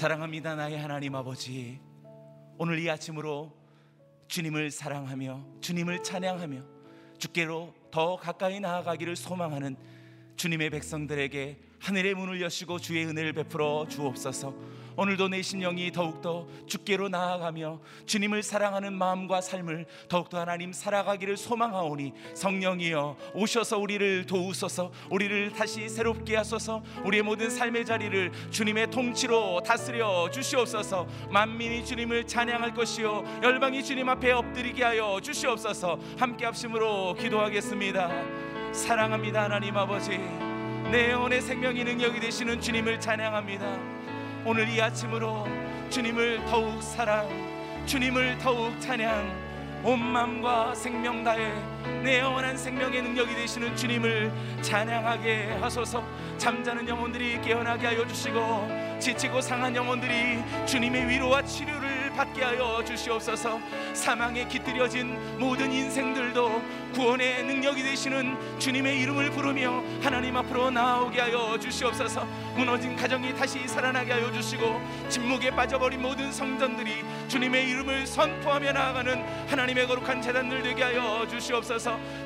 사랑합니다 나의 하나님 아버지. 오늘 이 아침으로 주님을 사랑하며 주님을 찬양하며 주께로 더 가까이 나아가기를 소망하는 주님의 백성들에게 하늘의 문을 여시고 주의 은혜를 베풀어 주옵소서. 오늘도 내 심령이 더욱더 주께로 나아가며 주님을 사랑하는 마음과 삶을 더욱더 하나님 살아가기를 소망하오니 성령이여 오셔서 우리를 도우소서. 우리를 다시 새롭게 하소서. 우리의 모든 삶의 자리를 주님의 통치로 다스려 주시옵소서. 만민이 주님을 찬양할 것이요 열방이 주님 앞에 엎드리게 하여 주시옵소서. 함께 합심으로 기도하겠습니다. 사랑합니다 하나님 아버지 내 영혼의 생명이 능력이 되시는 주님을 찬양합니다. 오늘 이 아침으로 주님을 더욱 사랑 주님을 더욱 찬양 온 마음과 생명 다해 내 영원한 생명의 능력이 되시는 주님을 찬양하게 하소서. 잠자는 영혼들이 깨어나게 하여 주시고 지치고 상한 영혼들이 주님의 위로와 치료를 받게 하여 주시옵소서. 사망에 깃들여진 모든 인생들도 구원의 능력이 되시는 주님의 이름을 부르며 하나님 앞으로 나오게 하여 주시옵소서. 무너진 가정이 다시 살아나게 하여 주시고 침묵에 빠져버린 모든 성전들이 주님의 이름을 선포하며 나아가는 하나님의 거룩한 재단들 되게 하여 주시옵소서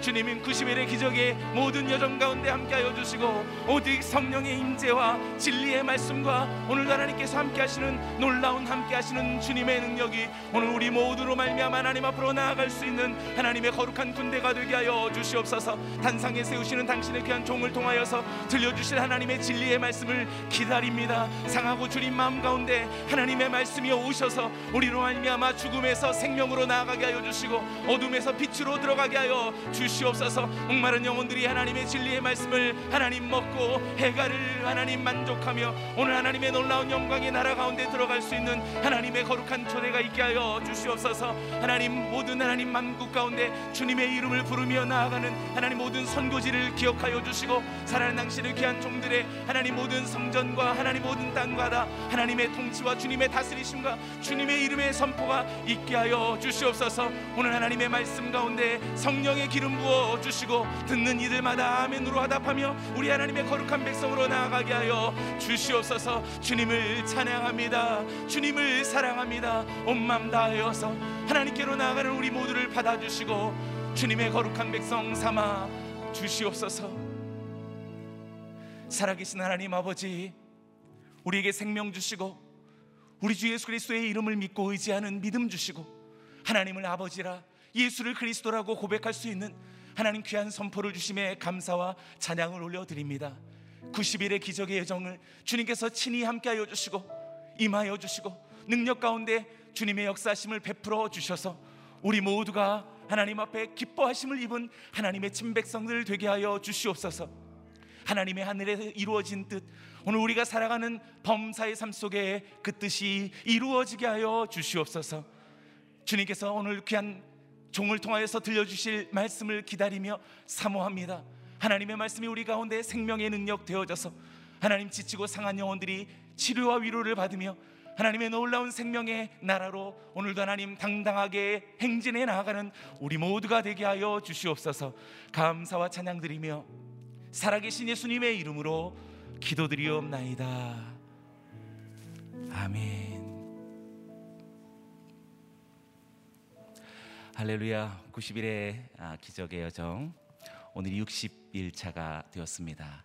주님인 90일의 기적의 모든 여정 가운데 함께 하여 주시고 오직 성령의 임재와 진리의 말씀과 오늘 하나님께서 함께 하시는 놀라운 함께 하시는 주님의 능력이 오늘 우리 모두로 말미암아 하나님 앞으로 나아갈 수 있는 하나님의 거룩한 군대가 되게 하여 주시옵소서. 단상에 세우시는 당신의 귀한 종을 통하여서 들려주실 하나님의 진리의 말씀을 기다립니다. 상하고 주님 마음 가운데 하나님의 말씀이 오셔서 우리로 말미암아 죽음에서 생명으로 나아가게 하여 주시고 어둠에서 빛으로 들어가게 하여 주시옵소서. 목마른 영혼들이 하나님의 진리의 말씀을 하나님 먹고 해가를 하나님 만족하며 오늘 하나님의 놀라운 영광의 나라 가운데 들어갈 수 있는 하나님의 거룩한 초대가 있게 하여 주시옵소서. 하나님 모든 하나님 만국 가운데 주님의 이름을 부르며 나아가는 하나님 모든 선교지를 기억하여 주시고 살아난 당신의 귀한 종들의 하나님 모든 성전과 하나님 모든 땅과 다 하나님의 통치와 주님의 다스리심과 주님의 이름의 선포가 있게 하여 주시옵소서. 오늘 하나님의 말씀 가운데 성 령의 기름 부어 주시고 듣는 이들마다 아멘으로 하답하며 우리 하나님의 거룩한 백성으로 나아가게 하여 주시옵소서. 주님을 찬양합니다. 주님을 사랑합니다. 온 맘 다하여서 하나님께로 나아가는 우리 모두를 받아주시고 주님의 거룩한 백성 삼아 주시옵소서. 살아계신 하나님 아버지 우리에게 생명 주시고 우리 주 예수 그리스도의 이름을 믿고 의지하는 믿음 주시고 하나님을 아버지라 예수를 그리스도라고 고백할 수 있는 하나님 귀한 선포를 주심에 감사와 찬양을 올려드립니다. 90일의 기적의 여정을 주님께서 친히 함께하여 주시고 임하여 주시고 능력 가운데 주님의 역사심을 베풀어 주셔서 우리 모두가 하나님 앞에 기뻐하심을 입은 하나님의 친백성들 되게 하여 주시옵소서. 하나님의 하늘에 이루어진 뜻 오늘 우리가 살아가는 범사의 삶 속에 그 뜻이 이루어지게 하여 주시옵소서. 주님께서 오늘 귀한 종을 통하여서 들려주실 말씀을 기다리며 사모합니다. 하나님의 말씀이 우리 가운데 생명의 능력 되어져서 하나님 지치고 상한 영혼들이 치료와 위로를 받으며 하나님의 놀라운 생명의 나라로 오늘도 하나님 당당하게 행진해 나아가는 우리 모두가 되게 하여 주시옵소서. 감사와 찬양 드리며 살아계신 예수님의 이름으로 기도드리옵나이다. 아멘 할렐루야 90일의 아, 기적의 여정 오늘이 60일차가 되었습니다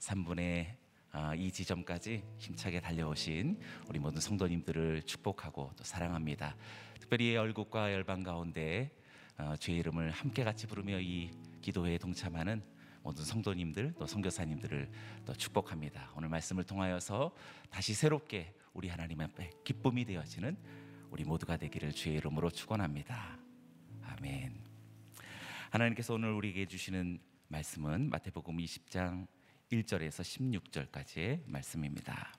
3분의 아, 이 지점까지 힘차게 달려오신 우리 모든 성도님들을 축복하고 또 사랑합니다. 특별히 열국과 열방 가운데 어, 주의 이름을 함께 같이 부르며 이 기도회에 동참하는 모든 성도님들 또 선교사님들을 또 축복합니다. 오늘 말씀을 통하여서 다시 새롭게 우리 하나님 앞에 기쁨이 되어지는 우리 모두가 되기를 주의 이름으로 축원합니다. 아멘. 하나님께서 오늘 우리에게 주시는 말씀은 마태복음 20장 1절에서 16절까지의 말씀입니다.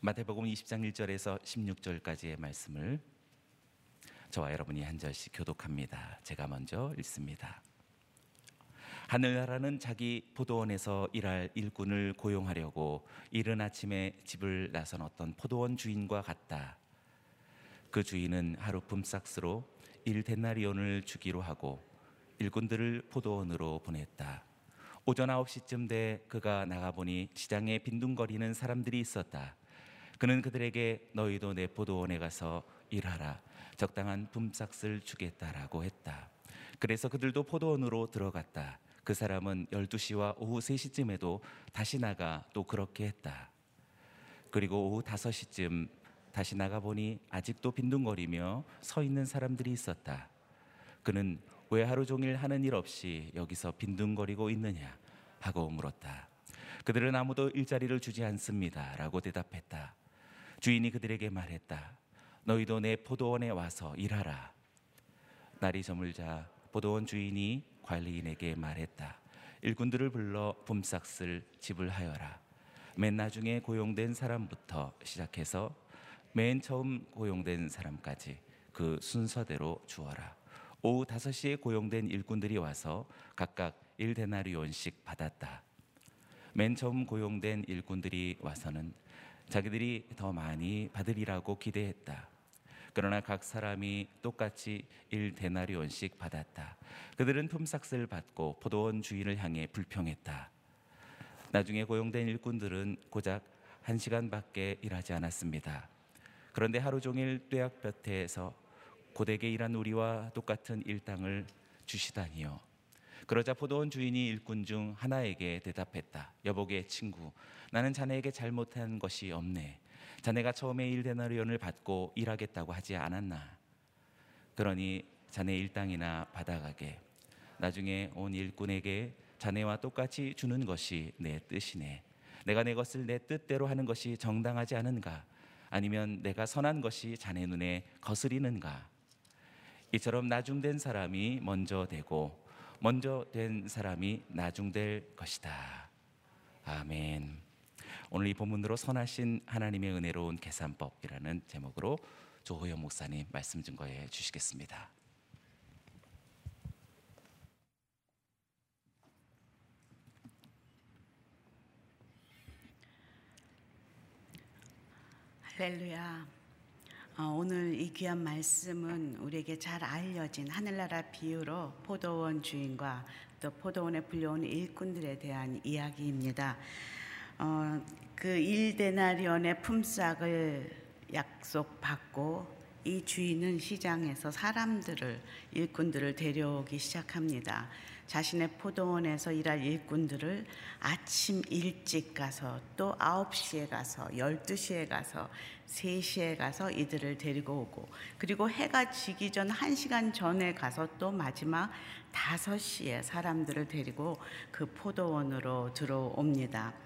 마태복음 20장 1절에서 16절까지의 말씀을 저와 여러분이 한 절씩 교독합니다. 제가 먼저 읽습니다. 하늘나라는 자기 포도원에서 일할 일꾼을 고용하려고 이른 아침에 집을 나선 어떤 포도원 주인과 같다. 그 주인은 하루 품삯으로 일 데나리온을 주기로 하고 일꾼들을 포도원으로 보냈다. 오전 9시쯤 돼 그가 나가보니 시장에 빈둥거리는 사람들이 있었다. 그는 그들에게 너희도 내 포도원에 가서 일하라. 적당한 품삯을 주겠다라고 했다. 그래서 그들도 포도원으로 들어갔다. 그 사람은 12시와 오후 3시쯤에도 다시 나가 또 그렇게 했다. 그리고 오후 5시쯤 다시 나가보니 아직도 빈둥거리며 서 있는 사람들이 있었다. 그는 왜 하루 종일 하는 일 없이 여기서 빈둥거리고 있느냐 하고 물었다. 그들은 아무도 일자리를 주지 않습니다. 라고 대답했다. 주인이 그들에게 말했다. 너희도 내 포도원에 와서 일하라. 날이 저물자 포도원 주인이 관리인에게 말했다. 일꾼들을 불러 봄싹을 지불하여라. 맨 나중에 고용된 사람부터 시작해서 맨 처음 고용된 사람까지 그 순서대로 주어라. 오후 5시에 고용된 일꾼들이 와서 각각 1데나리온씩 받았다. 맨 처음 고용된 일꾼들이 와서는 자기들이 더 많이 받으리라고 기대했다. 그러나 각 사람이 똑같이 1데나리온씩 받았다. 그들은 품삯을 받고 포도원 주인을 향해 불평했다. 나중에 고용된 일꾼들은 고작 한 시간밖에 일하지 않았습니다. 그런데 하루 종일 뙤약볕에서 고되게 일한 우리와 똑같은 일당을 주시다니요. 그러자 포도원 주인이 일꾼 중 하나에게 대답했다. 여보게 친구, 나는 자네에게 잘못한 것이 없네. 자네가 처음에 일데나리온을 받고 일하겠다고 하지 않았나? 그러니 자네 일당이나 받아가게. 나중에 온 일꾼에게 자네와 똑같이 주는 것이 내 뜻이네. 내가 내 것을 내 뜻대로 하는 것이 정당하지 않은가? 아니면 내가 선한 것이 자네 눈에 거스리는가? 이처럼 나중된 사람이 먼저 되고 먼저 된 사람이 나중될 것이다. 아멘. 오늘 이 본문으로 선하신 하나님의 은혜로운 계산법이라는 제목으로 조호영 목사님 말씀 증거해 주시겠습니다. 할렐루야. 어, 오늘 이 귀한 말씀은 우리에게 잘 알려진 하늘나라 비유로 포도원 주인과 또 포도원에 불려온 일꾼들에 대한 이야기입니다. 어, 그 일 데나리온의 품삯을 약속받고 이 주인은 시장에서 사람들을 일꾼들을 데려오기 시작합니다. 자신의 포도원에서 일할 일꾼들을 아침 일찍 가서 또 9시에 가서 12시에 가서 3시에 가서 이들을 데리고 오고 그리고 해가 지기 전 1시간 전에 가서 또 마지막 5시에 사람들을 데리고 그 포도원으로 들어옵니다.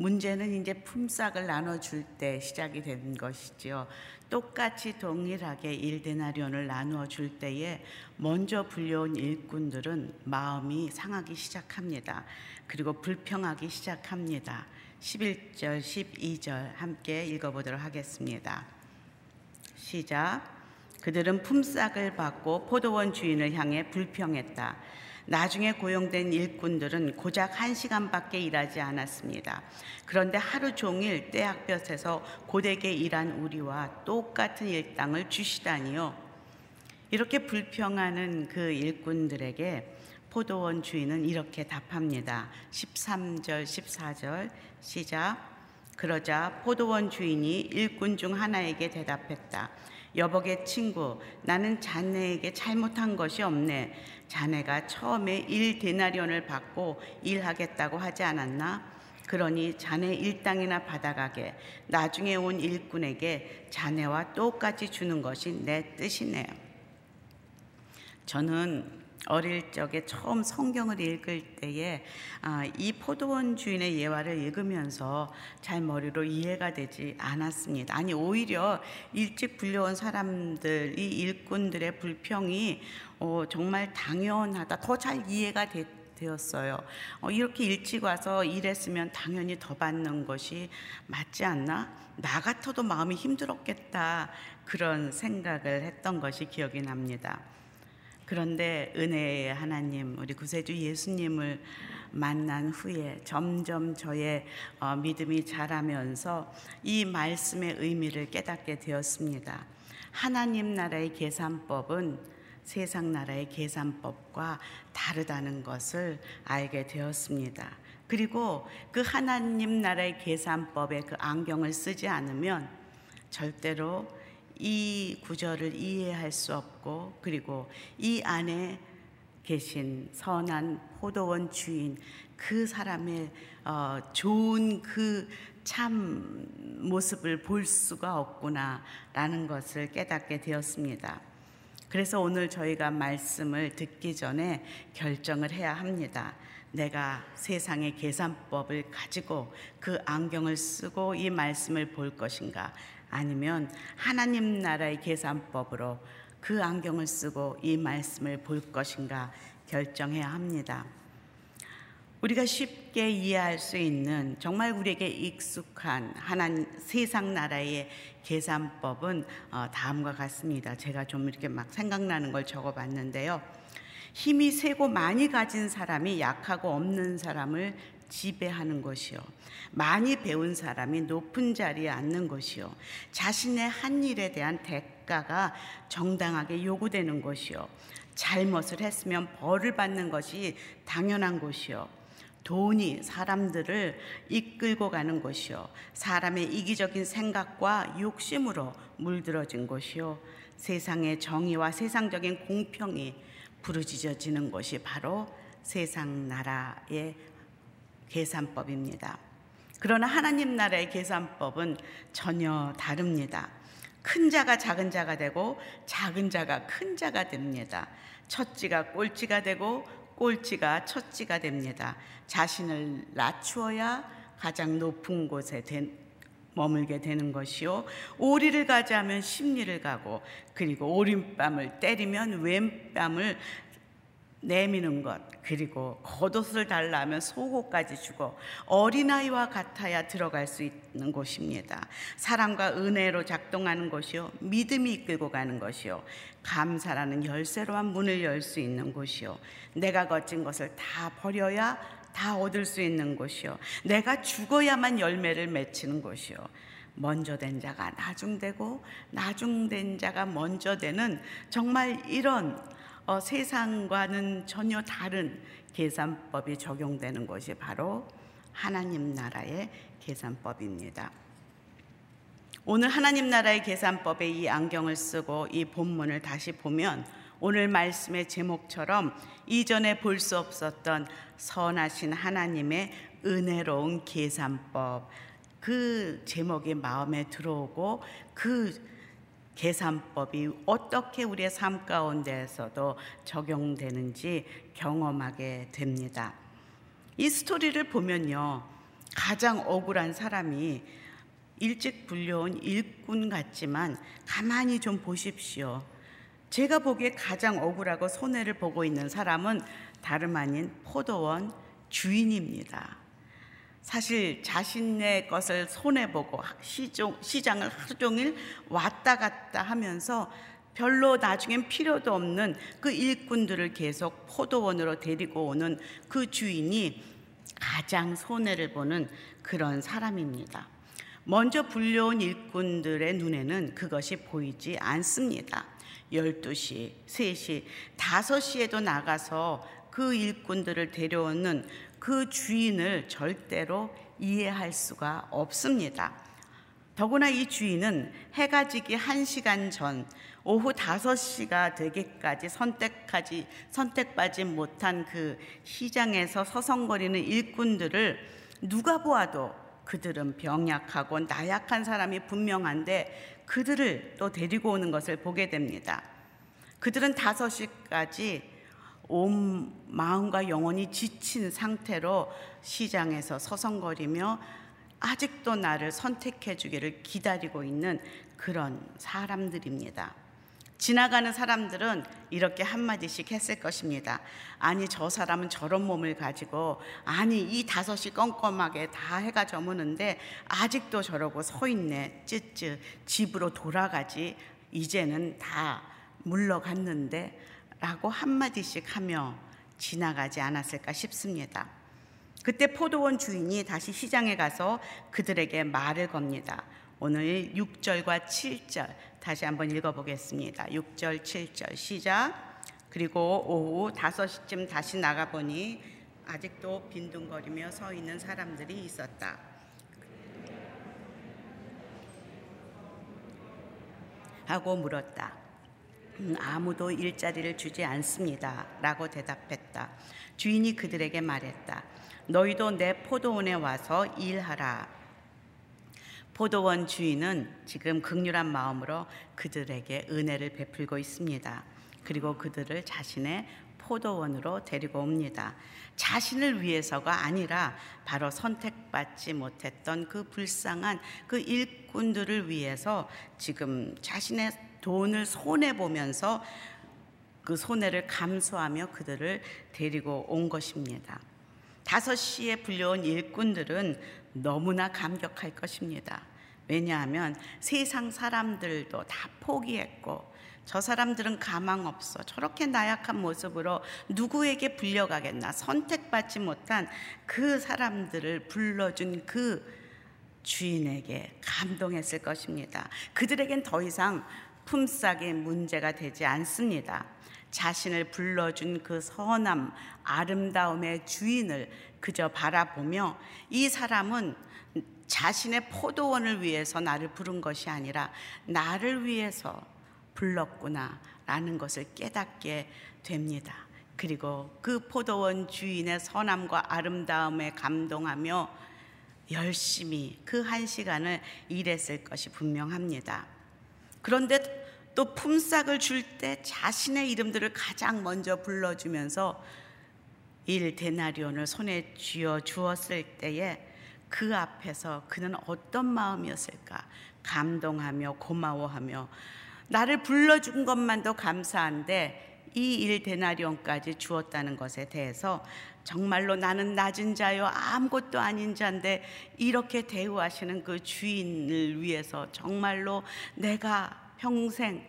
문제는 이제 품삯을 나눠줄 때 시작이 된 것이지요. 똑같이 동일하게 일데나리온을 나누어 줄 때에 먼저 불려온 일꾼들은 마음이 상하기 시작합니다. 그리고 불평하기 시작합니다. 11절, 12절 함께 읽어보도록 하겠습니다. 시작. 그들은 품삯을 받고 포도원 주인을 향해 불평했다. 나중에 고용된 일꾼들은 고작 한 시간밖에 일하지 않았습니다. 그런데 하루 종일 떼학볕에서 고되게 일한 우리와 똑같은 일당을 주시다니요. 이렇게 불평하는 그 일꾼들에게 포도원 주인은 이렇게 답합니다. 13절, 14절 시작. 그러자 포도원 주인이 일꾼 중 하나에게 대답했다. 여복의 친구, 나는 자네에게 잘못한 것이 없네. 자네가 처음에 일 데나리온을 받고 일하겠다고 하지 않았나? 그러니 자네 일당이나 받아가게. 나중에 온 일꾼에게 자네와 똑같이 주는 것이 내 뜻이네요. 저는 어릴 적에 처음 성경을 읽을 때에 아, 이 포도원 주인의 예화를 읽으면서 잘 머리로 이해가 되지 않았습니다. 아니 오히려 일찍 불려온 사람들 이 일꾼들의 불평이 어, 정말 당연하다. 더 잘 이해가 됐. 되었어요. 어, 이렇게 일찍 와서 일했으면 당연히 더 받는 것이 맞지 않나? 나 같아도 마음이 힘들었겠다. 그런 생각을 했던 것이 기억이 납니다. 그런데 은혜의 하나님, 우리 구세주 예수님을 만난 후에 점점 저의 어, 믿음이 자라면서 이 말씀의 의미를 깨닫게 되었습니다. 하나님 나라의 계산법은 세상 나라의 계산법과 다르다는 것을 알게 되었습니다. 그리고 그 하나님 나라의 계산법에 그 안경을 쓰지 않으면 절대로 이 구절을 이해할 수 없고 그리고 이 안에 계신 선한 포도원 주인 그 사람의 어, 좋은 그 참 모습을 볼 수가 없구나라는 것을 깨닫게 되었습니다. 그래서 오늘 저희가 말씀을 듣기 전에 결정을 해야 합니다. 내가 세상의 계산법을 가지고 그 안경을 쓰고 이 말씀을 볼 것인가 아니면 하나님 나라의 계산법으로 그 안경을 쓰고 이 말씀을 볼 것인가 결정해야 합니다. 우리가 쉽게 이해할 수 있는 정말 우리에게 익숙한 하나님 세상 나라의 계산법은 어, 다음과 같습니다. 제가 좀 이렇게 막 생각나는 걸 적어봤는데요. 힘이 세고 많이 가진 사람이 약하고 없는 사람을 지배하는 것이요. 많이 배운 사람이 높은 자리에 앉는 것이요. 자신의 한 일에 대한 대가가 정당하게 요구되는 것이요. 잘못을 했으면 벌을 받는 것이 당연한 것이요. 돈이 사람들을 이끌고 가는 것이요. 사람의 이기적인 생각과 욕심으로 물들어진 것이요. 세상의 정의와 세상적인 공평이 부르짖어지는 것이 바로 세상 나라의 계산법입니다. 그러나 하나님 나라의 계산법은 전혀 다릅니다. 큰 자가 작은 자가 되고 작은 자가 큰 자가 됩니다. 첫지가 꼴찌가 되고 꼴찌가 첫지가 됩니다. 자신을 낮추어야 가장 높은 곳에 된, 머물게 되는 것이요. 오리를 가자면 심리를 가고 그리고 오른뺨을 때리면 왼뺨을 내미는 것 그리고 겉옷을 달라면 속옷까지 주고 어린아이와 같아야 들어갈 수 있는 곳입니다. 사랑과 은혜로 작동하는 것이요 믿음이 이끌고 가는 것이요 감사라는 열쇠로만 문을 열 수 있는 곳이요 내가 거친 것을 다 버려야 다 얻을 수 있는 곳이요 내가 죽어야만 열매를 맺히는 곳이요 먼저 된 자가 나중되고 나중된 자가 먼저 되는 정말 이런 어, 세상과는 전혀 다른 계산법이 적용되는 것이 바로 하나님 나라의 계산법입니다. 오늘 하나님 나라의 계산법에 이 안경을 쓰고 이 본문을 다시 보면 오늘 말씀의 제목처럼 이전에 볼 수 없었던 선하신 하나님의 은혜로운 계산법 그 제목이 마음에 들어오고 그 계산법이 어떻게 우리의 삶 가운데에서도 적용되는지 경험하게 됩니다. 이 스토리를 보면요. 가장 억울한 사람이 일찍 불려온 일꾼 같지만 가만히 좀 보십시오. 제가 보기에 가장 억울하고 손해를 보고 있는 사람은 다름 아닌 포도원 주인입니다. 사실 자신의 것을 손해보고 시장을 하루 종일 왔다 갔다 하면서 별로 나중엔 필요도 없는 그 일꾼들을 계속 포도원으로 데리고 오는 그 주인이 가장 손해를 보는 그런 사람입니다. 먼저 불려온 일꾼들의 눈에는 그것이 보이지 않습니다. 12시, 3시, 5시에도 나가서 그 일꾼들을 데려오는 그 주인을 절대로 이해할 수가 없습니다. 더구나 이 주인은 해가 지기 1시간 전 오후 5시가 되기까지 선택하지 선택받지 못한 그 시장에서 서성거리는 일꾼들을 누가 보아도 그들은 병약하고 나약한 사람이 분명한데 그들을 또 데리고 오는 것을 보게 됩니다. 그들은 5시까지 온 마음과 영혼이 지친 상태로 시장에서 서성거리며 아직도 나를 선택해 주기를 기다리고 있는 그런 사람들입니다. 지나가는 사람들은 이렇게 한마디씩 했을 것입니다. 아니, 저 사람은 저런 몸을 가지고, 아니, 이 다섯이 껌껌하게 다 해가 저무는데, 아직도 저러고 서 있네. 쯔쯔. 집으로 돌아가지. 이제는 다 물러갔는데, 라고 한마디씩 하며 지나가지 않았을까 싶습니다. 그때 포도원 주인이 다시 시장에 가서 그들에게 말을 겁니다. 오늘 6절과 7절 다시 한번 읽어보겠습니다. 6절, 7절 시작. 그리고 오후 5시쯤 다시 나가보니 아직도 빈둥거리며 서 있는 사람들이 있었다. 하고 물었다. 음, 아무도 일자리를 주지 않습니다. 라고 대답했다. 주인이 그들에게 말했다. 너희도 내 포도원에 와서 일하라. 포도원 주인은 지금 극률한 마음으로 그들에게 은혜를 베풀고 있습니다. 그리고 그들을 자신의 포도원으로 데리고 옵니다. 자신을 위해서가 아니라 바로 선택받지 못했던 그 불쌍한 그 일꾼들을 위해서 지금 자신의 돈을 손해 보면서 그 손해를 감수하며 그들을 데리고 온 것입니다. 다섯 시에 불려온 일꾼들은 너무나 감격할 것입니다. 왜냐하면 세상 사람들도 다 포기했고 저 사람들은 가망 없어. 저렇게 나약한 모습으로 누구에게 불려가겠나. 선택받지 못한 그 사람들을 불러준 그 주인에게 감동했을 것입니다. 그들에겐 더 이상 품삯이 문제가 되지 않습니다. 자신을 불러준 그 선함, 아름다움의 주인을 그저 바라보며 이 사람은 자신의 포도원을 위해서 나를 부른 것이 아니라 나를 위해서 불렀구나라는 것을 깨닫게 됩니다. 그리고 그 포도원 주인의 선함과 아름다움에 감동하며 열심히 그 한 시간을 일했을 것이 분명합니다. 그런데 또 품삯을 줄 때 자신의 이름들을 가장 먼저 불러주면서 일 데나리온을 손에 쥐어 주었을 때에 그 앞에서 그는 어떤 마음이었을까? 감동하며 고마워하며 나를 불러준 것만도 감사한데 이 일 데나리온까지 주었다는 것에 대해서 정말로 나는 낮은 자요 아무것도 아닌 자인데 이렇게 대우하시는 그 주인을 위해서 정말로 내가 평생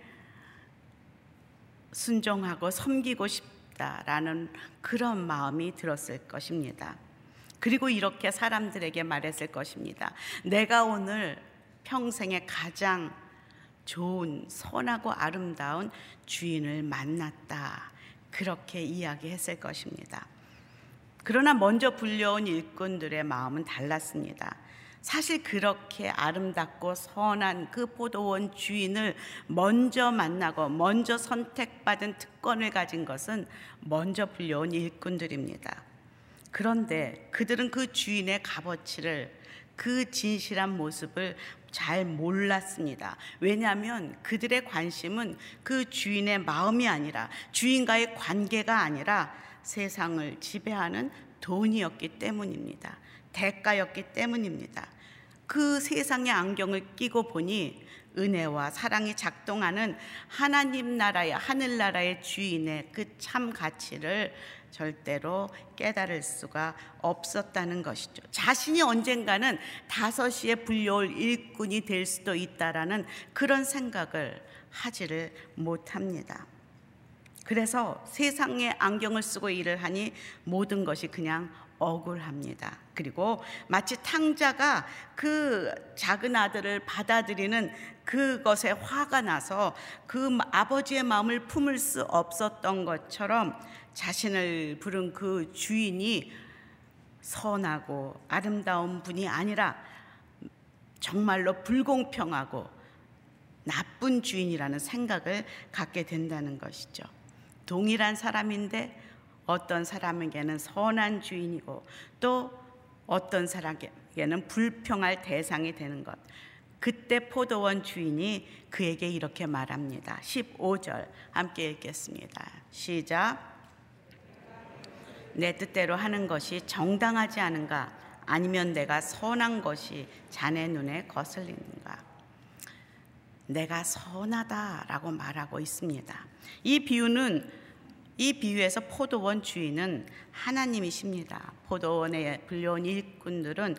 순종하고 섬기고 싶다라는 그런 마음이 들었을 것입니다. 그리고 이렇게 사람들에게 말했을 것입니다. 내가 오늘 평생에 가장 좋은 선하고 아름다운 주인을 만났다. 그렇게 이야기했을 것입니다. 그러나 먼저 불려온 일꾼들의 마음은 달랐습니다. 사실 그렇게 아름답고 선한 그 포도원 주인을 먼저 만나고 먼저 선택받은 특권을 가진 것은 먼저 불려온 일꾼들입니다. 그런데 그들은 그 주인의 값어치를 그 진실한 모습을 잘 몰랐습니다. 왜냐하면 그들의 관심은 그 주인의 마음이 아니라 주인과의 관계가 아니라 세상을 지배하는 돈이었기 때문입니다. 대가였기 때문입니다. 그 세상의 안경을 끼고 보니 은혜와 사랑이 작동하는 하나님 나라의 하늘나라의 주인의 그 참 가치를 절대로 깨달을 수가 없었다는 것이죠. 자신이 언젠가는 다섯시에 불려올 일꾼이 될 수도 있다라는 그런 생각을 하지를 못합니다. 그래서 세상의 안경을 쓰고 일을 하니 모든 것이 그냥 억울합니다. 그리고 마치 탕자가 그 작은 아들을 받아들이는 그것에 화가 나서 그 아버지의 마음을 품을 수 없었던 것처럼 자신을 부른 그 주인이 선하고 아름다운 분이 아니라 정말로 불공평하고 나쁜 주인이라는 생각을 갖게 된다는 것이죠. 동일한 사람인데 어떤 사람에게는 선한 주인이고 또 어떤 사람에게는 불평할 대상이 되는 것. 그때 포도원 주인이 그에게 이렇게 말합니다. 15절 함께 읽겠습니다. 시작. 내 뜻대로 하는 것이 정당하지 않은가? 아니면 내가 선한 것이 자네 눈에 거슬리는가? 내가 선하다라고 말하고 있습니다. 이 비유는 이 비유에서 포도원 주인은 하나님이십니다. 포도원에 불려온 일꾼들은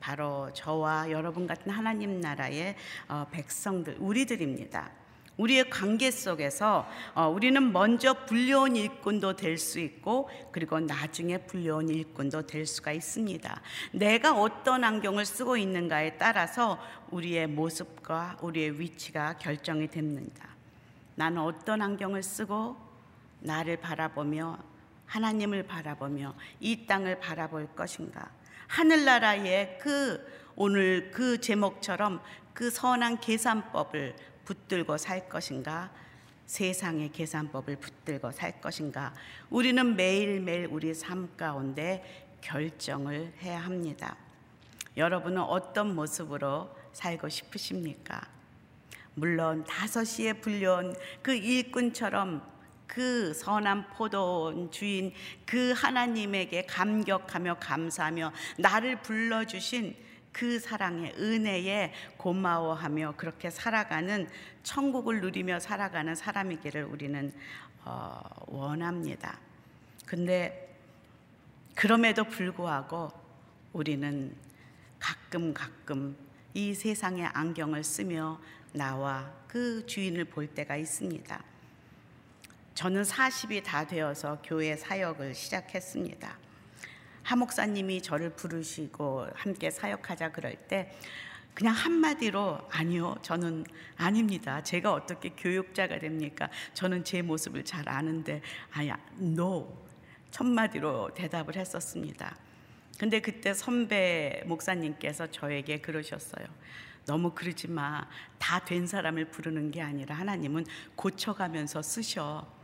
바로 저와 여러분 같은 하나님 나라의 어, 백성들, 우리들입니다. 우리의 관계 속에서 어, 우리는 먼저 불려온 일꾼도 될 수 있고 그리고 나중에 불려온 일꾼도 될 수가 있습니다. 내가 어떤 안경을 쓰고 있는가에 따라서 우리의 모습과 우리의 위치가 결정이 됩니다. 나는 어떤 안경을 쓰고 나를 바라보며 하나님을 바라보며 이 땅을 바라볼 것인가? 하늘나라의 그 오늘 그 제목처럼 그 선한 계산법을 붙들고 살 것인가? 세상의 계산법을 붙들고 살 것인가? 우리는 매일매일 우리 삶 가운데 결정을 해야 합니다. 여러분은 어떤 모습으로 살고 싶으십니까? 물론 다섯 시에 불려온 그 일꾼처럼 그 선한 포도원 주인 그 하나님에게 감격하며 감사하며 나를 불러주신 그 사랑의 은혜에 고마워하며 그렇게 살아가는 천국을 누리며 살아가는 사람이기를 우리는 어, 원합니다. 근데 그럼에도 불구하고 우리는 가끔 가끔 이 세상의 안경을 쓰며 나와 그 주인을 볼 때가 있습니다. 저는 40이 다 되어서 교회 사역을 시작했습니다. 하 목사님이 저를 부르시고 함께 사역하자 그럴 때 그냥 한마디로 아니요 저는 아닙니다. 제가 어떻게 교육자가 됩니까? 저는 제 모습을 잘 아는데 아야 no. 첫마디로 대답을 했었습니다. 근데 그때 선배 목사님께서 저에게 그러셨어요. 너무 그러지 마다 된 사람을 부르는 게 아니라 하나님은 고쳐가면서 쓰셔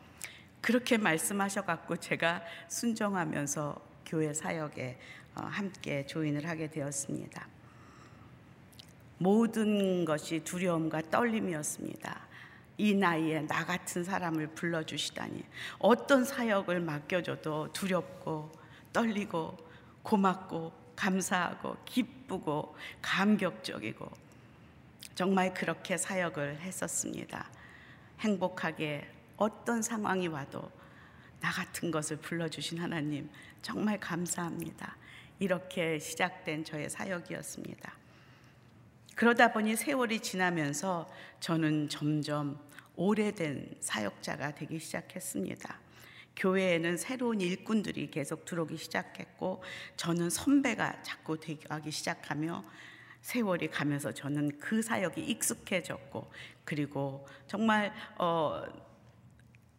그렇게 말씀하셔갖고 제가 순정하면서 교회 사역에 어, 함께 조인을 하게 되었습니다. 모든 것이 두려움과 떨림이었습니다. 이 나이에 나 같은 사람을 불러주시다니 어떤 사역을 맡겨줘도 두렵고 떨리고 고맙고 감사하고 기쁘고 감격적이고 정말 그렇게 사역을 했었습니다. 행복하게 어떤 상황이 와도 나 같은 것을 불러주신 하나님 정말 감사합니다. 이렇게 시작된 저의 사역이었습니다. 그러다 보니 세월이 지나면서 저는 점점 오래된 사역자가 되기 시작했습니다. 교회에는 새로운 일꾼들이 계속 들어오기 시작했고 저는 선배가 자꾸 되기 시작하며 세월이 가면서 저는 그 사역이 익숙해졌고 그리고 정말 어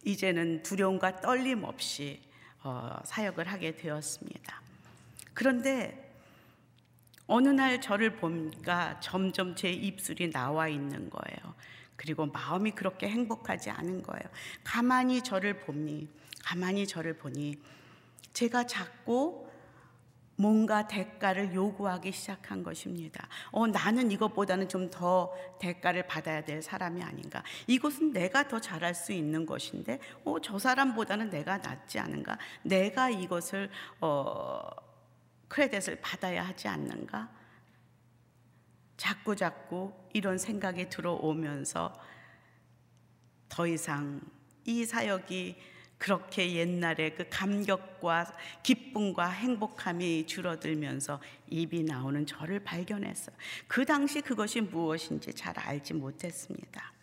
이제는 두려움과 떨림 없이 어, 사역을 하게 되었습니다. 그런데 어느 날 저를 보니까 점점 제 입술이 나와 있는 거예요. 그리고 마음이 그렇게 행복하지 않은 거예요. 가만히 저를 보니, 가만히 저를 보니, 제가 자꾸 뭔가 대가를 요구하기 시작한 것입니다. 어, 나는 이것보다는 좀 더 대가를 받아야 될 사람이 아닌가. 이것은 내가 더 잘할 수 있는 것인데, 어, 저 사람보다는 내가 낫지 않은가. 내가 이것을, 어, 크레딧을 받아야 하지 않는가? 자꾸 자꾸 이런 생각이 들어오면서 더 이상 이 사역이 그렇게 옛날에 그 감격과 기쁨과 행복함이 줄어들면서 입이 나오는 저를 발견했어요. 그 당시 그것이 무엇인지 잘 알지 못했습니다.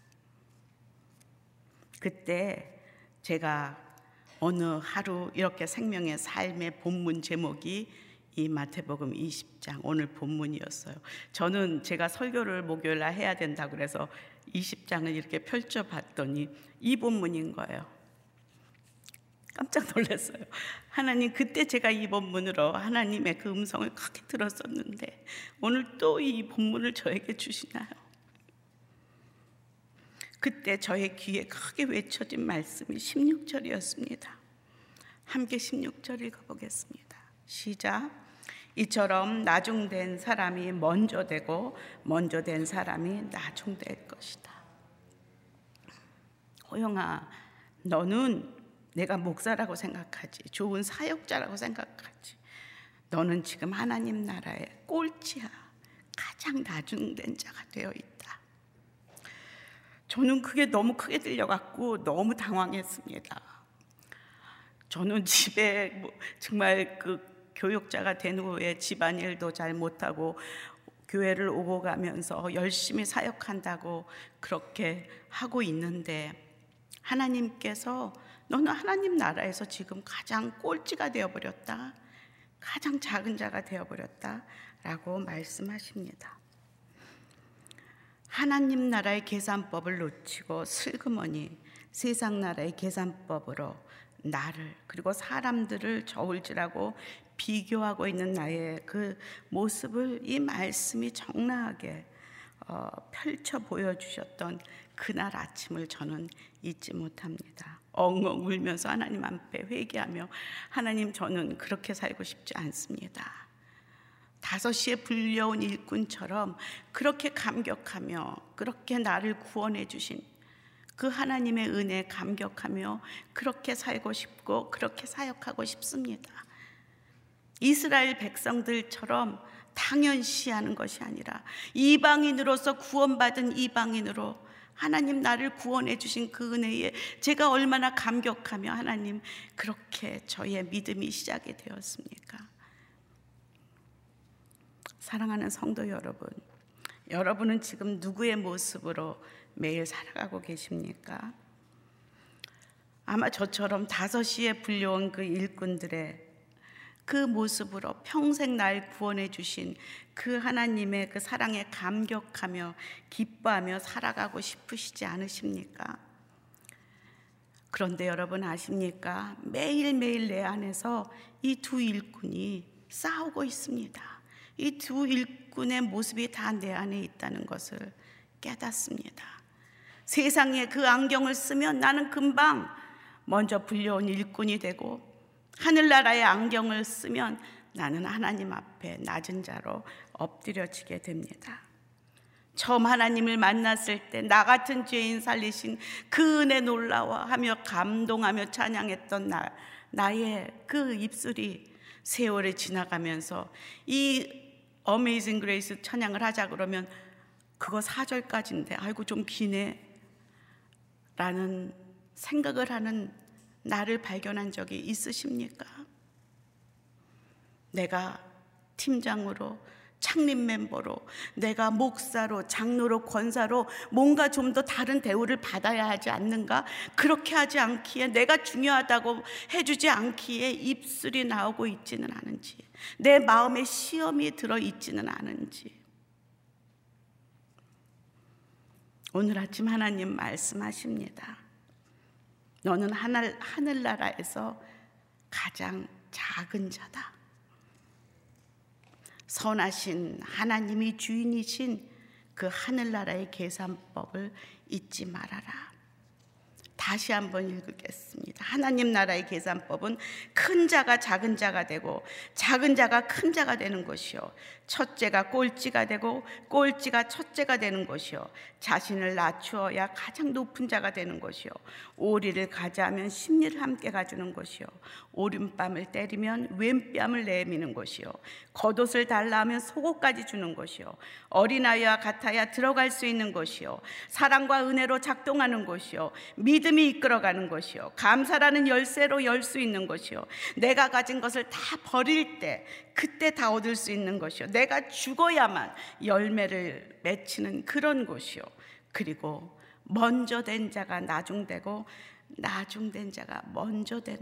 그때 제가 어느 하루 이렇게 생명의 삶의 본문 제목이 이 마태복음 20장 오늘 본문이었어요. 저는 제가 설교를 목요일 날 해야 된다 그래서 20장을 이렇게 펼쳐 봤더니 이 본문인 거예요. 깜짝 놀랐어요. 하나님 그때 제가 이 본문으로 하나님의 그 음성을 크게 들었었는데 오늘 또 이 본문을 저에게 주시나요? 그때 저의 귀에 크게 외쳐진 말씀이 16절이었습니다. 함께 16절 읽어보겠습니다. 시작. 이처럼 나중된 사람이 먼저 되고 먼저 된 사람이 나중될 것이다. 호영아, 너는 내가 목사라고 생각하지. 좋은 사역자라고 생각하지. 너는 지금 하나님 나라의 꼴찌야. 가장 나중된 자가 되어 있다. 저는 그게 너무 크게 들려갖고 너무 당황했습니다. 저는 집에 뭐 정말 그 교육자가 된 후에 집안일도 잘 못하고 교회를 오고 가면서 열심히 사역한다고 그렇게 하고 있는데 하나님께서 너는 하나님 나라에서 지금 가장 꼴찌가 되어버렸다. 가장 작은 자가 되어버렸다. 라고 말씀하십니다. 하나님 나라의 계산법을 놓치고 슬그머니 세상 나라의 계산법으로 나를 그리고 사람들을 저울질하고 비교하고 있는 나의 그 모습을 이 말씀이 적나하게 어, 펼쳐 보여주셨던 그날 아침을 저는 잊지 못합니다. 엉엉 울면서 하나님 앞에 회개하며 하나님 저는 그렇게 살고 싶지 않습니다. 다섯 시에 불려온 일꾼처럼 그렇게 감격하며 그렇게 나를 구원해 주신 그 하나님의 은혜에 감격하며 그렇게 살고 싶고 그렇게 사역하고 싶습니다. 이스라엘 백성들처럼 당연시하는 것이 아니라 이방인으로서 구원받은 이방인으로 하나님 나를 구원해 주신 그 은혜에 제가 얼마나 감격하며 하나님 그렇게 저의 믿음이 시작이 되었습니까? 사랑하는 성도 여러분, 여러분은 지금 누구의 모습으로 매일 살아가고 계십니까? 아마 저처럼 다섯 시에 불려온 그 일꾼들의 그 모습으로 평생 날 구원해 주신 그 하나님의 그 사랑에 감격하며 기뻐하며 살아가고 싶으시지 않으십니까? 그런데 여러분 아십니까? 매일매일 내 안에서 이 두 일꾼이 싸우고 있습니다. 이 두 일꾼의 모습이 다 내 안에 있다는 것을 깨닫습니다. 세상에 그 안경을 쓰면 나는 금방 먼저 불려온 일꾼이 되고 하늘나라의 안경을 쓰면 나는 하나님 앞에 낮은 자로 엎드려지게 됩니다. 처음 하나님을 만났을 때 나 같은 죄인 살리신 그 은혜 놀라워하며 감동하며 찬양했던 나, 나의 그 입술이 세월이 지나가면서 이 Amazing Grace 찬양을 하자 그러면 그거 4절까지인데 아이고 좀 기네 라는 생각을 하는 나를 발견한 적이 있으십니까? 내가 팀장으로 창립 멤버로 내가 목사로 장로로 권사로 뭔가 좀 더 다른 대우를 받아야 하지 않는가 그렇게 하지 않기에 내가 중요하다고 해주지 않기에 입술이 나오고 있지는 않은지 내 마음에 시험이 들어 있지는 않은지 오늘 아침 하나님 말씀하십니다. 너는 하늘, 하늘나라에서 가장 작은 자다. 선하신 하나님이 주인이신 그 하늘나라의 계산법을 잊지 말아라. 다시 한번 읽겠습니다. 하나님 나라의 계산법은 큰 자가 작은 자가 되고 작은 자가 큰 자가 되는 것이요. 첫째가 꼴찌가 되고 꼴찌가 첫째가 되는 것이요. 자신을 낮추어야 가장 높은 자가 되는 것이요. 오리를 가자면 심리를 함께 가주는 것이요. 오른뺨을 때리면 왼뺨을 내미는 것이요. 겉옷을 달라 하면 속옷까지 주는 것이요. 어린아이와 같아야 들어갈 수 있는 것이요. 사랑과 은혜로 작동하는 것이요. 믿음이 이끌어가는 것이요. 감사라는 열쇠로 열 수 있는 것이요. 내가 가진 것을 다 버릴 때 그때 다 얻을 수 있는 것이요. 내가 죽어야만 열매를 맺히는 그런 곳이요. 그리고 먼저 된 자가 나중되고 나중된 자가 먼저 되는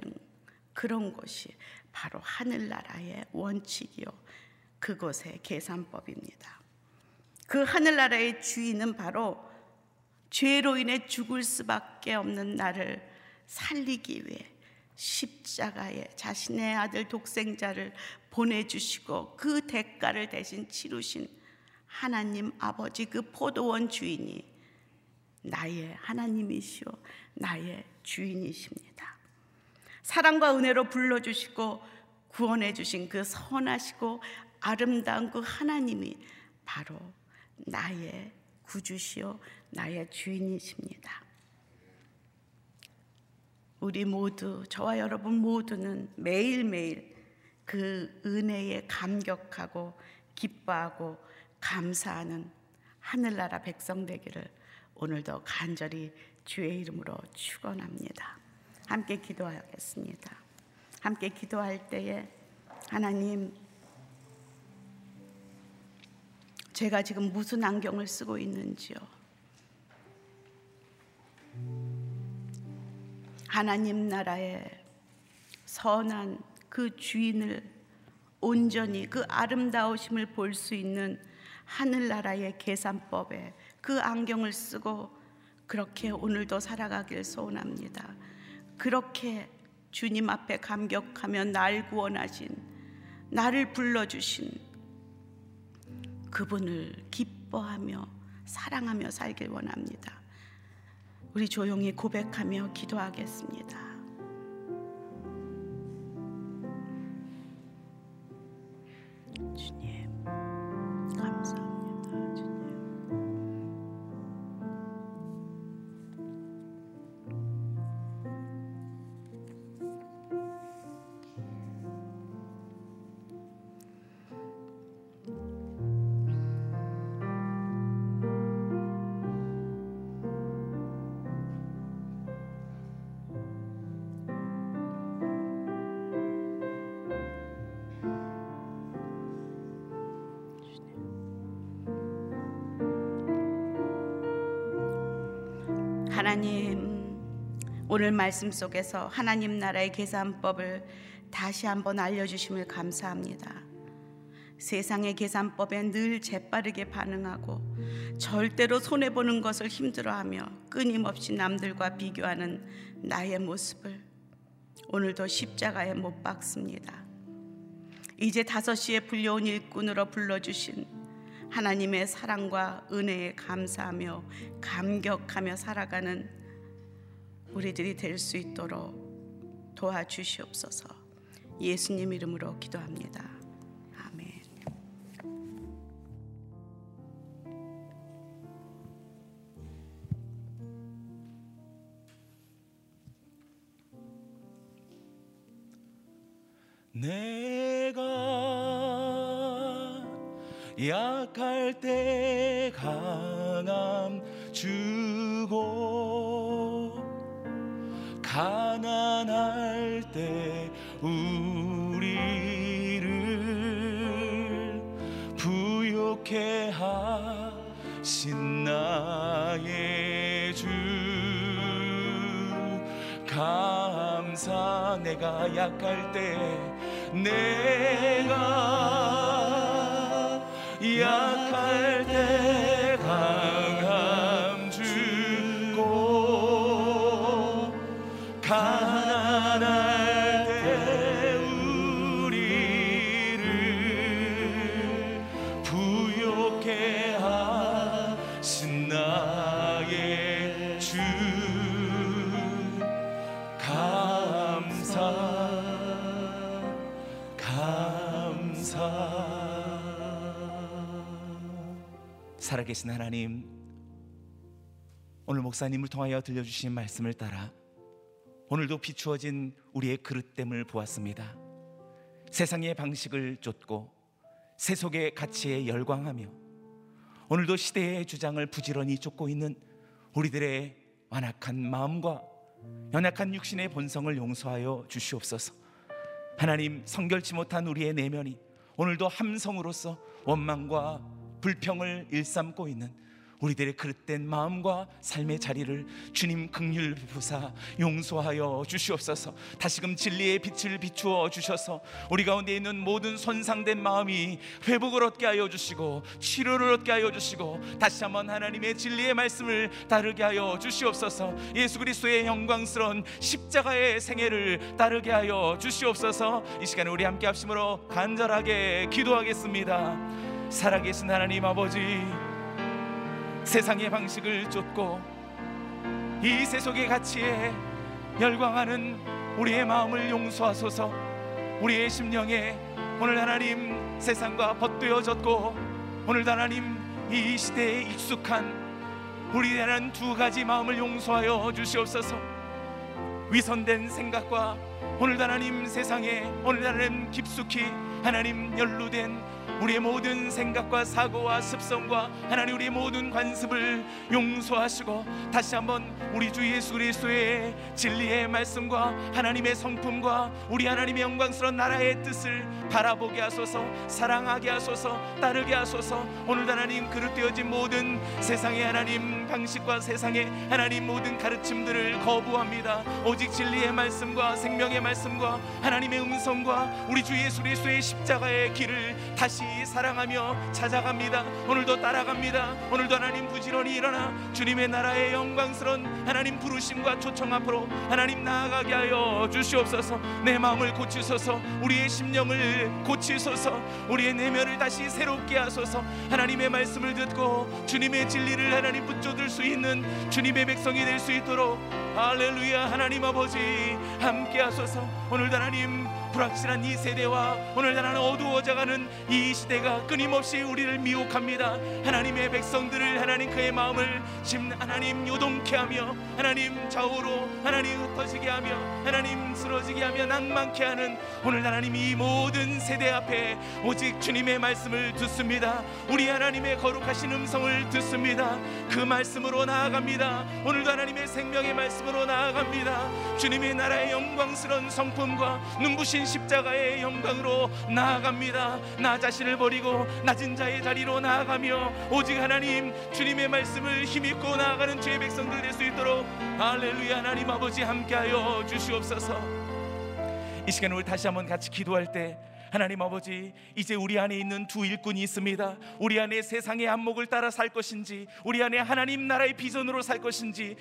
그런 것이 바로 하늘나라의 원칙이요. 그곳의 계산법입니다. 그 하늘나라의 주인은 바로 죄로 인해 죽을 수밖에 없는 나를 살리기 위해 십자가에 자신의 아들 독생자를 보내주시고 그 대가를 대신 치르신 하나님 아버지 그 포도원 주인이 나의 하나님이시오 나의 주인이십니다. 사랑과 은혜로 불러주시고 구원해 주신 그 선하시고 아름다운 그 하나님이 바로 나의 구주시오 나의 주인이십니다. 우리 모두 저와 여러분 모두는 매일매일 그 은혜에 감격하고 기뻐하고 감사하는 하늘나라 백성 되기를 오늘도 간절히 주의 이름으로 축원합니다. 함께 기도하겠습니다. 함께 기도할 때에 하나님 제가 지금 무슨 안경을 쓰고 있는지요. 하나님 나라의 선한 그 주인을 온전히 그 아름다우심을 볼 수 있는 하늘나라의 계산법에 그 안경을 쓰고 그렇게 오늘도 살아가길 소원합니다. 그렇게 주님 앞에 감격하며 날 구원하신 나를 불러주신 그분을 기뻐하며 사랑하며 살길 원합니다. 우리 조용히 고백하며 기도하겠습니다. 주님, 하나님 오늘 말씀 속에서 하나님 나라의 계산법을 다시 한번 알려주심을 감사합니다. 세상의 계산법에 늘 재빠르게 반응하고 절대로 손해 보는 것을 힘들어하며 끊임없이 남들과 비교하는 나의 모습을 오늘도 십자가에 못 박습니다. 이제 다섯 시에 불려온 일꾼으로 불러주신 하나님의 사랑과 은혜에 감사하며 감격하며 살아가는 우리들이 될 수 있도록 도와주시옵소서. 예수님 이름으로 기도합니다. 아멘. 내 약할 때 강함 주고 가난할 때 우리를 부욕해 하신 나의 주 감사 내가 약할 때 내가 약할 때 강함 살아계신 하나님, 오늘 목사님을 통하여 들려주신 말씀을 따라 오늘도 비추어진 우리의 그릇됨을 보았습니다. 세상의 방식을 쫓고 세속의 가치에 열광하며 오늘도 시대의 주장을 부지런히 쫓고 있는 우리들의 완악한 마음과 연약한 육신의 본성을 용서하여 주시옵소서. 하나님 성결치 못한 우리의 내면이 오늘도 함성으로서 원망과 불평을 일삼고 있는 우리들의 그릇된 마음과 삶의 자리를 주님 극률 부사 용서하여 주시옵소서. 다시금 진리의 빛을 비추어 주셔서 우리 가운데 있는 모든 손상된 마음이 회복을 얻게 하여 주시고 치료를 얻게 하여 주시고 다시 한번 하나님의 진리의 말씀을 따르게 하여 주시옵소서. 예수 그리스도의 영광스러운 십자가의 생애를 따르게 하여 주시옵소서. 이 시간에 우리 함께 합심으로 간절하게 기도하겠습니다. 살아계신 하나님 아버지 세상의 방식을 쫓고 이 세속의 가치에 열광하는 우리의 마음을 용서하소서. 우리의 심령에 오늘 하나님 세상과 벗되어졌고 오늘 하나님 이 시대에 익숙한 우리라는 두 가지 마음을 용서하여 주시옵소서. 위선된 생각과 오늘 하나님 세상에 오늘 하나님 깊숙이 하나님 연루된 우리의 모든 생각과 사고와 습성과 하나님 우리의 모든 관습을 용서하시고 다시 한번 우리 주 예수 그리스도의 진리의 말씀과 하나님의 성품과 우리 하나님의 영광스러운 나라의 뜻을 바라보게 하소서 사랑하게 하소서 따르게 하소서. 오늘 하나님 그릇되어진 모든 세상의 하나님 방식과 세상의 하나님 모든 가르침들을 거부합니다. 오직 진리의 말씀과 생명의 말씀과 하나님의 음성과 우리 주 예수 그리스도의 십자가의 길을 다시 사랑하며 찾아갑니다. 오늘도 따라갑니다. 오늘도 하나님 부지런히 일어나 주님의 나라의 영광스러운 하나님 부르심과 초청 앞으로 하나님 나아가게 하여 주시옵소서. 내 마음을 고치소서. 우리의 심령을 고치소서. 우리의 내면을 다시 새롭게 하소서. 하나님의 말씀을 듣고 주님의 진리를 하나님 붙잡을 수 있는 주님의 백성이 될 수 있도록 할렐루야 하나님 아버지 함께 하소서. 오늘도 하나님 불확실한 이 세대와 오늘 하나는 어두워져가는 이 시대가 끊임없이 우리를 미혹합니다. 하나님의 백성들을 하나님 그의 마음을 심 하나님 요동케 하며 하나님 좌우로 하나님 흩어지게 하며 하나님 쓰러지게 하며 낭만케 하는 오늘 하나님 이 모든 세대 앞에 오직 주님의 말씀을 듣습니다. 우리 하나님의 거룩하신 음성을 듣습니다. 그 말씀으로 나아갑니다. 오늘도 하나님의 생명의 말씀으로 나아갑니다. 주님의 나라의 영광스러운 성품과 눈부신 십자가의 영광으로 나아갑니다. 나 자신을 버리고 낮은 자의 자리로 나아가며 오직 하나님 주님의 말씀을 힘입고 나아가는 주의 백성들 될 수 있도록 할렐루야 하나님 아버지 함께하여 주시옵소서. 이 시간 우리 다시 한번 같이 기도할 때 하나님 아버지 이제 우리 안에 있는 두 일꾼이 있습니다. 우리 안에 세상의 안목을 따라 살 것인지 우리 안에 하나님 나라의 비전으로 살 것인지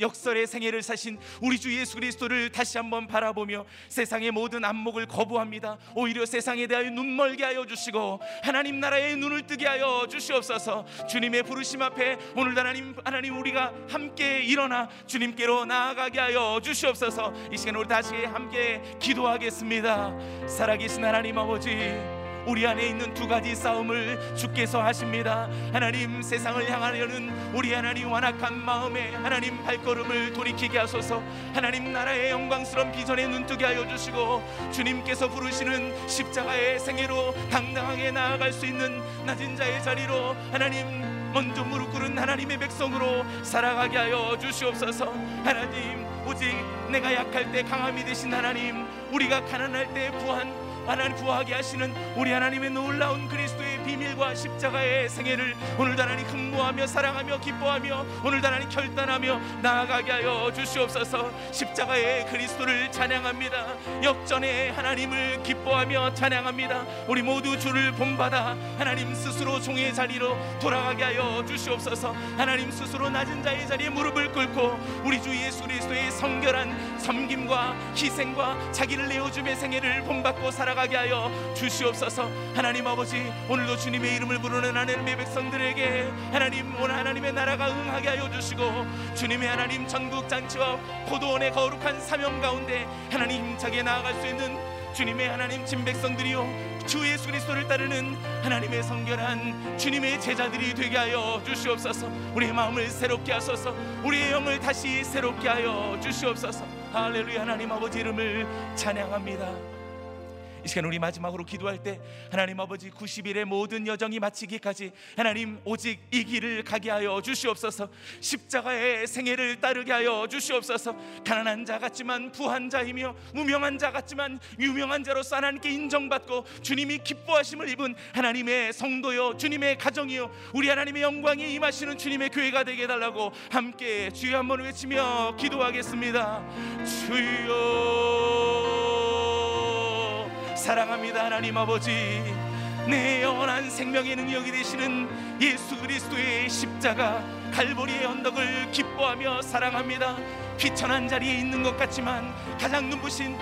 역설의 생애를 사신 우리 주 예수 그리스도를 다시 한번 바라보며 세상의 모든 안목을 거부합니다. 오히려 세상에 대하여 눈멀게 하여 주시고 하나님 나라의 눈을 뜨게 하여 주시옵소서. 주님의 부르심 앞에 오늘 하나님 하나님 우리가 함께 일어나 주님께로 나아가게 하여 주시옵소서. 이 시간 우리 다시 함께 기도하겠습니다. 살아계신 하나님 하나님 아버지 우리 안에 있는 두 가지 싸움을 주께서 하십니다. 하나님 세상을 향하려는 우리 하나님 완악한 마음에 하나님 발걸음을 돌이키게 하소서. 하나님 나라의 영광스러운 비전에 눈뜨게 하여 주시고 주님께서 부르시는 십자가의 생애로 당당하게 나아갈 수 있는 낮은 자의 자리로 하나님 먼저 무릎 꿇은 하나님의 백성으로 살아가게 하여 주시옵소서. 하나님 오직 내가 약할 때 강함이 되신 하나님 우리가 가난할 때 부한 하나님 부하게 하시는 우리 하나님의 놀라운 그리스도의 비밀과 십자가의 생애를 오늘도 하나님 흠모하며 사랑하며 기뻐하며 오늘도 하나님 결단하며 나아가게 하여 주시옵소서. 십자가의 그리스도를 찬양합니다. 역전의 하나님을 기뻐하며 찬양합니다. 우리 모두 주를 본받아 하나님 스스로 종의 자리로 돌아가게 하여 주시옵소서. 하나님 스스로 낮은 자의 자리에 무릎을 꿇고 우리 주 예수 그리스도의 성결한 섬김과 희생과 자기를 내어줌의 생애를 본받고 살아 살아가게 하여 주시옵소서. 하나님 아버지 오늘도 주님의 이름을 부르는 하나님의 백성들에게 하나님 오늘 하나님의 나라가 응하게 하여 주시고 주님의 하나님 전국 잔치와 포도원의 거룩한 사명 가운데 하나님 힘차게 나아갈 수 있는 주님의 하나님 진 백성들이요 주 예수 그리스도를 따르는 하나님의 성결한 주님의 제자들이 되게 하여 주시옵소서. 우리의 마음을 새롭게 하소서. 우리의 영을 다시 새롭게 하여 주시옵소서. 할렐루야 하나님 아버지 이름을 찬양합니다 이 시간 우리 마지막으로 기도할 때 하나님 아버지 90일의 모든 여정이 마치기까지 하나님 오직 이 길을 가게 하여 주시옵소서. 십자가의 생애를 따르게 하여 주시옵소서. 가난한 자 같지만 부한 자이며 무명한 자 같지만 유명한 자로서 하나님께 인정받고 주님이 기뻐하심을 입은 하나님의 성도요 주님의 가정이요 우리 하나님의 영광이 임하시는 주님의 교회가 되게 해달라고 함께 주여 한번 외치며 기도하겠습니다. 주여 사랑합니다 하나님 아버지. 내 영원한 생명의 능력이 되시는 예수 그리스도의 십자가 갈보리의 언덕을 기뻐하며 사랑합니다. 귀천한 자리에 있는 것 같지만 가장 눈부신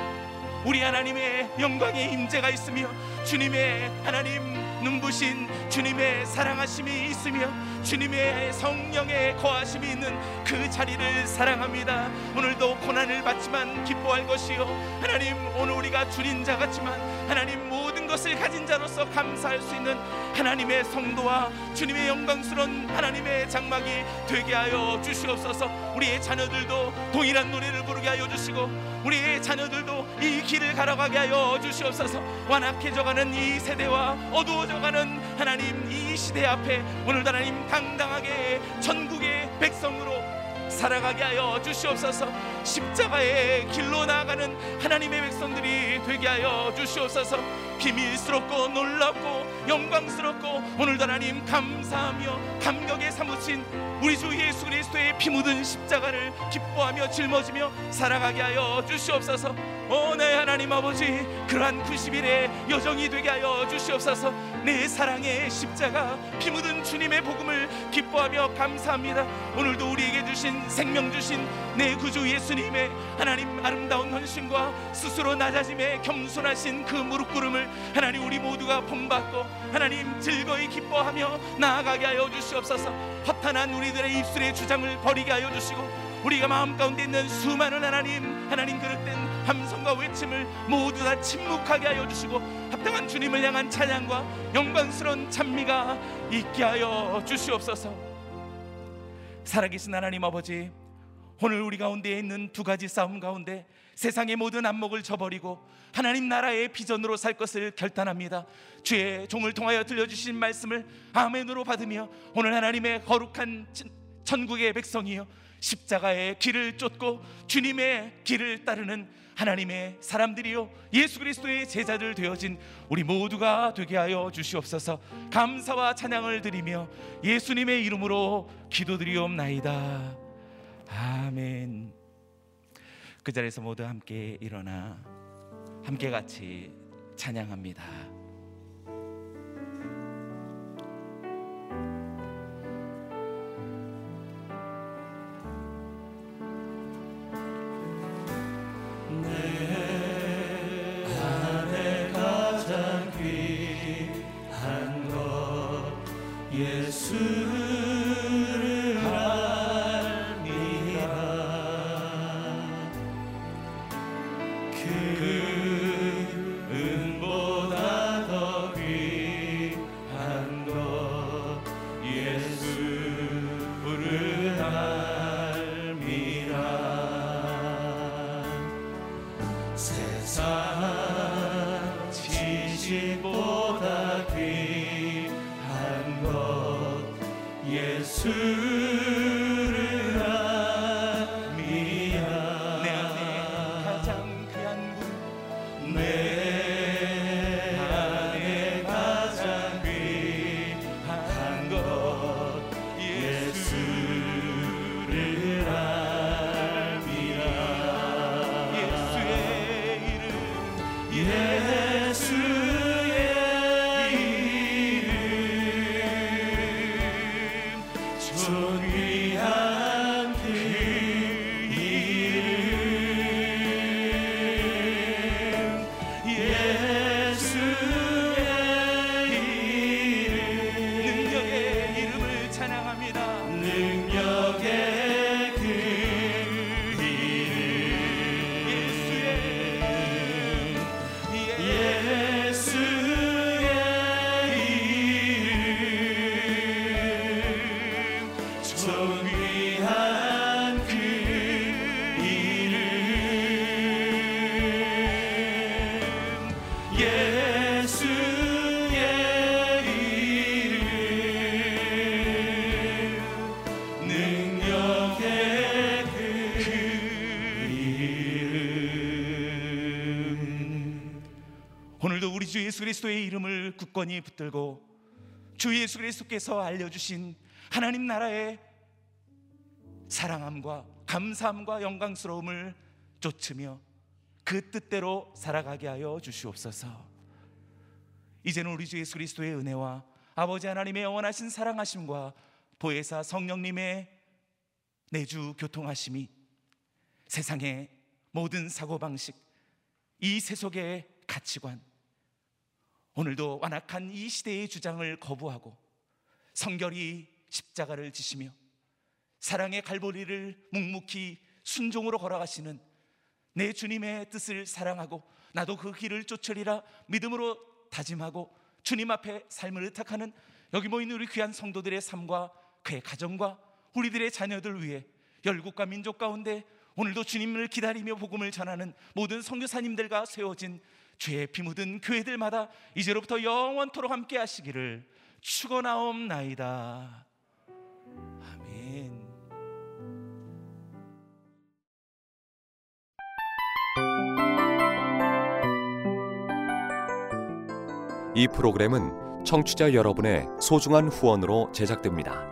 우리 하나님의 영광의 임재가 있으며 주님의 하나님 눈부신 주님의 사랑하심이 있으며 주님의 성령의 거하심이 있는 그 자리를 사랑합니다. 오늘도 고난을 받지만 기뻐할 것이요 하나님 오늘 우리가 줄인 자 같지만 하나님 모든 것을 가진 자로서 감사할 수 있는 하나님의 성도와 주님의 영광스러운 하나님의 장막이 되게 하여 주시옵소서. 우리의 자녀들도 동일한 노래를 부르게 하여 주시고 우리의 자녀들도 이 길을 걸어가게 하여 주시옵소서. 완악해져가는 이 세대와 어두워져가는 하나님 이 시대 앞에 오늘도 하나님 당당하게 전국의 백성으로 살아가게 하여 주시옵소서 십자가의 길로 나아가는 하나님의 백성들이 되게 하여 주시옵소서. 비밀스럽고 놀랍고 영광스럽고 오늘도 하나님 감사하며 감격에 사무친 우리 주 예수 그리스도의 피 묻은 십자가를 기뻐하며 짊어지며 살아가게 하여 주시옵소서. 오내 하나님 아버지 그러한 90일의 여정이 되게 하여 주시옵소서. 내 사랑의 십자가 피 묻은 주님의 복음을 기뻐하며 감사합니다. 오늘도 우리에게 주신 생명 주신 내 구주 예수 님의 하나님 아름다운 헌신과 스스로 낮아짐에 겸손하신 그 무릎 꿇음을 하나님 우리 모두가 본받고 하나님 즐거이 기뻐하며 나아가게 하여 주시옵소서. 허탄한 우리들의 입술의 주장을 버리게 하여 주시고 우리가 마음 가운데 있는 수많은 하나님 하나님 그릇된 함성과 외침을 모두 다 침묵하게 하여 주시고 합당한 주님을 향한 찬양과 영광스러운 찬미가 있게 하여 주시옵소서. 살아계신 하나님 아버지 오늘 우리 가운데 있는 두 가지 싸움 가운데 세상의 모든 안목을 저버리고 하나님 나라의 비전으로 살 것을 결단합니다. 주의 종을 통하여 들려주신 말씀을 아멘으로 받으며 오늘 하나님의 거룩한 천국의 백성이요 십자가의 길을 쫓고 주님의 길을 따르는 하나님의 사람들이요 예수 그리스도의 제자들 되어진 우리 모두가 되게 하여 주시옵소서 감사와 찬양을 드리며 예수님의 이름으로 기도드리옵나이다 아멘. 그 자리에서 모두 함께 일어나 함께 같이 찬양합니다 예수 그리스도의 이름을 굳건히 붙들고 주 예수 그리스도께서 알려주신 하나님 나라의 사랑함과 감사함과 영광스러움을 쫓으며 그 뜻대로 살아가게 하여 주시옵소서. 이제는 우리 주 예수 그리스도의 은혜와 아버지 하나님의 영원하신 사랑하심과 보혜사 성령님의 내주 교통하심이 세상의 모든 사고방식, 이 세속의 가치관, 오늘도 완악한 이 시대의 주장을 거부하고 성결히 십자가를 지시며 사랑의 갈보리를 묵묵히 순종으로 걸어가시는 내 주님의 뜻을 사랑하고 나도 그 길을 쫓으리라 믿음으로 다짐하고 주님 앞에 삶을 의탁하는 여기 모인 우리 귀한 성도들의 삶과 그의 가정과 우리들의 자녀들 위해 열국과 민족 가운데 오늘도 주님을 기다리며 복음을 전하는 모든 선교사님들과 세워진 죄에 피 묻은 교회들마다 이제로부터 영원토록 함께 하시기를 축원하옵나이다. 아멘. 이 프로그램은 청취자 여러분의 소중한 후원으로 제작됩니다.